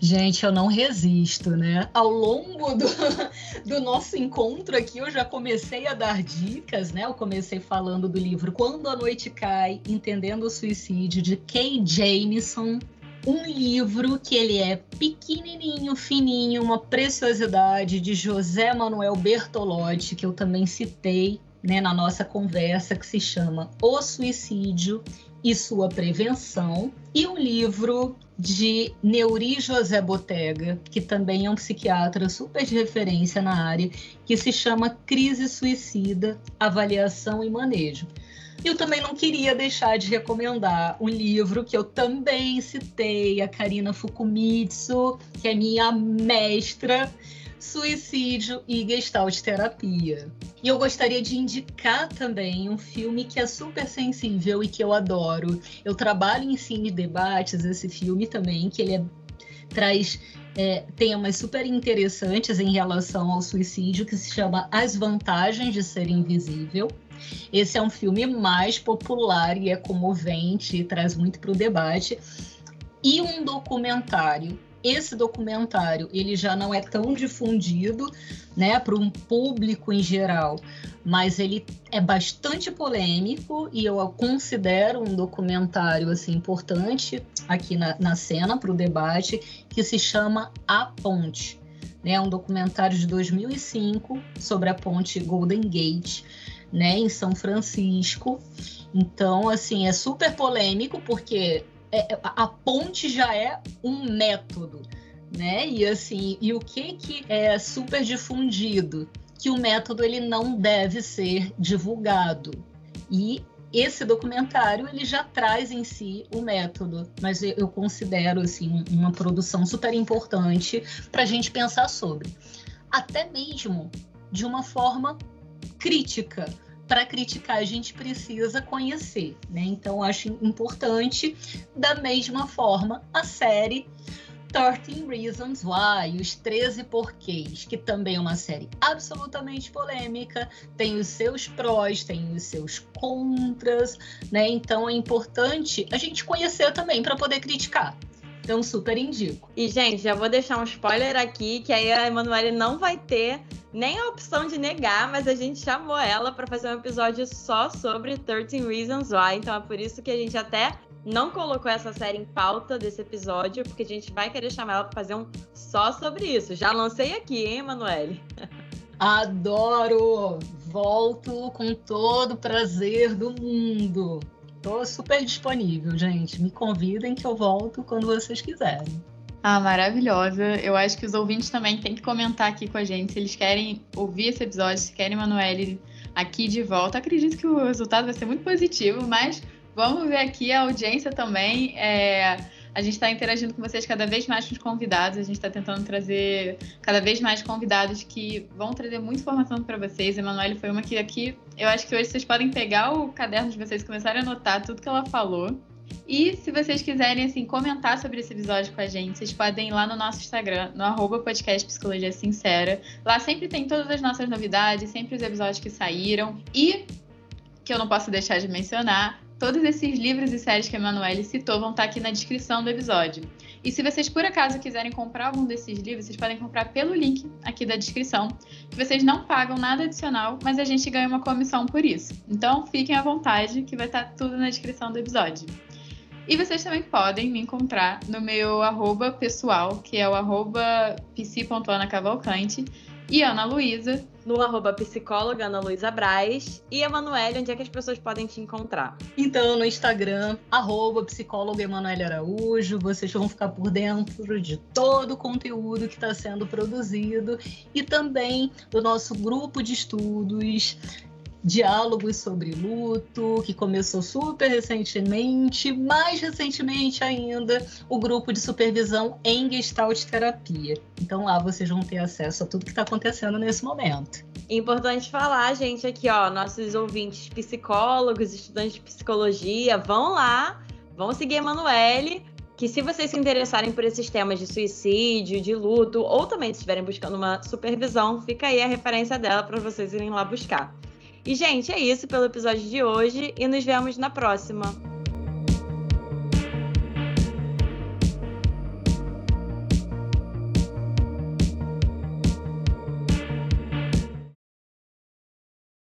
Gente, eu não resisto, né? Ao longo do, do nosso encontro aqui, eu já comecei a dar dicas, né? Eu comecei falando do livro Quando a Noite Cai, Entendendo o Suicídio, de Kay Jameson. Um livro que ele é pequenininho, fininho, uma preciosidade, de José Manuel Bertolotti, que eu também citei né, na nossa conversa, que se chama O Suicídio e Sua Prevenção. E um livro de Neuri José Botega, que também é um psiquiatra super de referência na área, que se chama Crise Suicida, Avaliação e Manejo. Eu também não queria deixar de recomendar um livro que eu também citei, a Karina Fukumitsu, que é minha mestra suicídio e gestalt terapia. E eu gostaria de indicar também um filme que é super sensível e que eu adoro. Eu trabalho em cine debates esse filme também, que ele é, traz é, temas super interessantes em relação ao suicídio, que se chama As Vantagens de Ser Invisível. Esse é um filme mais popular e é comovente e traz muito para o debate. E um documentário esse documentário ele já não é tão difundido né, para um público em geral, mas ele é bastante polêmico e eu considero um documentário assim importante aqui na, na cena para o debate que se chama A Ponte. Né, um documentário de 2005 sobre a ponte Golden Gate, né, em São Francisco. Então, assim, é super polêmico porque a ponte já é um método, né? E assim, e o que que é super difundido? Que o método ele não deve ser divulgado. E esse documentário ele já traz em si o método, mas eu considero assim uma produção super importante para a gente pensar sobre, até mesmo de uma forma crítica, para criticar a gente precisa conhecer, né? Então acho importante da mesma forma a série 13 Reasons Why, os 13 porquês, que também é uma série absolutamente polêmica, tem os seus prós, tem os seus contras, né? Então é importante a gente conhecer também para poder criticar. Então, super indico.
E, gente, já vou deixar um spoiler aqui, que aí a Emanuele não vai ter nem a opção de negar, mas a gente chamou ela para fazer um episódio só sobre 13 Reasons Why. Então é por isso que a gente até não colocou essa série em pauta desse episódio, porque a gente vai querer chamar ela para fazer um só sobre isso. Já lancei aqui, hein, Emanuele?
Adoro! Volto com todo o prazer do mundo. Tô super disponível, gente. Me convidem que eu volto quando vocês quiserem.
Ah, maravilhosa. Eu acho que os ouvintes também têm que comentar aqui com a gente se eles querem ouvir esse episódio, se querem Emanuele aqui de volta. Acredito que o resultado vai ser muito positivo, mas vamos ver aqui a audiência também. É, a gente está interagindo com vocês cada vez mais com os convidados. A gente está tentando trazer cada vez mais convidados que vão trazer muita informação para vocês. Emanuele foi uma que aqui eu acho que hoje vocês podem pegar o caderno de vocês e começarem a anotar tudo que ela falou. E se vocês quiserem assim comentar sobre esse episódio com a gente, vocês podem ir lá no nosso Instagram, no arroba podcast Psicologia Sincera. Lá sempre tem todas as nossas novidades, sempre os episódios que saíram. E que eu não posso deixar de mencionar, todos esses livros e séries que a Emanuele citou vão estar aqui na descrição do episódio. E se vocês por acaso quiserem comprar algum desses livros, vocês podem comprar pelo link aqui da descrição, vocês não pagam nada adicional, mas a gente ganha uma comissão por isso. Então fiquem à vontade, que vai estar tudo na descrição do episódio. E vocês também podem me encontrar no meu arroba pessoal, que é o arroba psi.anacavalcante, e Ana Luísa.
No arroba psicóloga Ana Luísa Braz. E Emanuele, onde é que as pessoas podem te encontrar?
Então, no Instagram, arroba psicóloga Emanuele Araújo. Vocês vão ficar por dentro de todo o conteúdo que está sendo produzido e também do nosso grupo de estudos diálogos sobre luto, que começou super recentemente, mais recentemente ainda, o grupo de supervisão em Gestalt Terapia. Então lá vocês vão ter acesso a tudo que está acontecendo nesse momento.
Importante falar, gente, aqui, ó, nossos ouvintes psicólogos, estudantes de psicologia, vão lá, vão seguir a Emanuele, que se vocês se interessarem por esses temas de suicídio, de luto, ou também se estiverem buscando uma supervisão, fica aí a referência dela para vocês irem lá buscar. E, gente, é isso pelo episódio de hoje e nos vemos na próxima.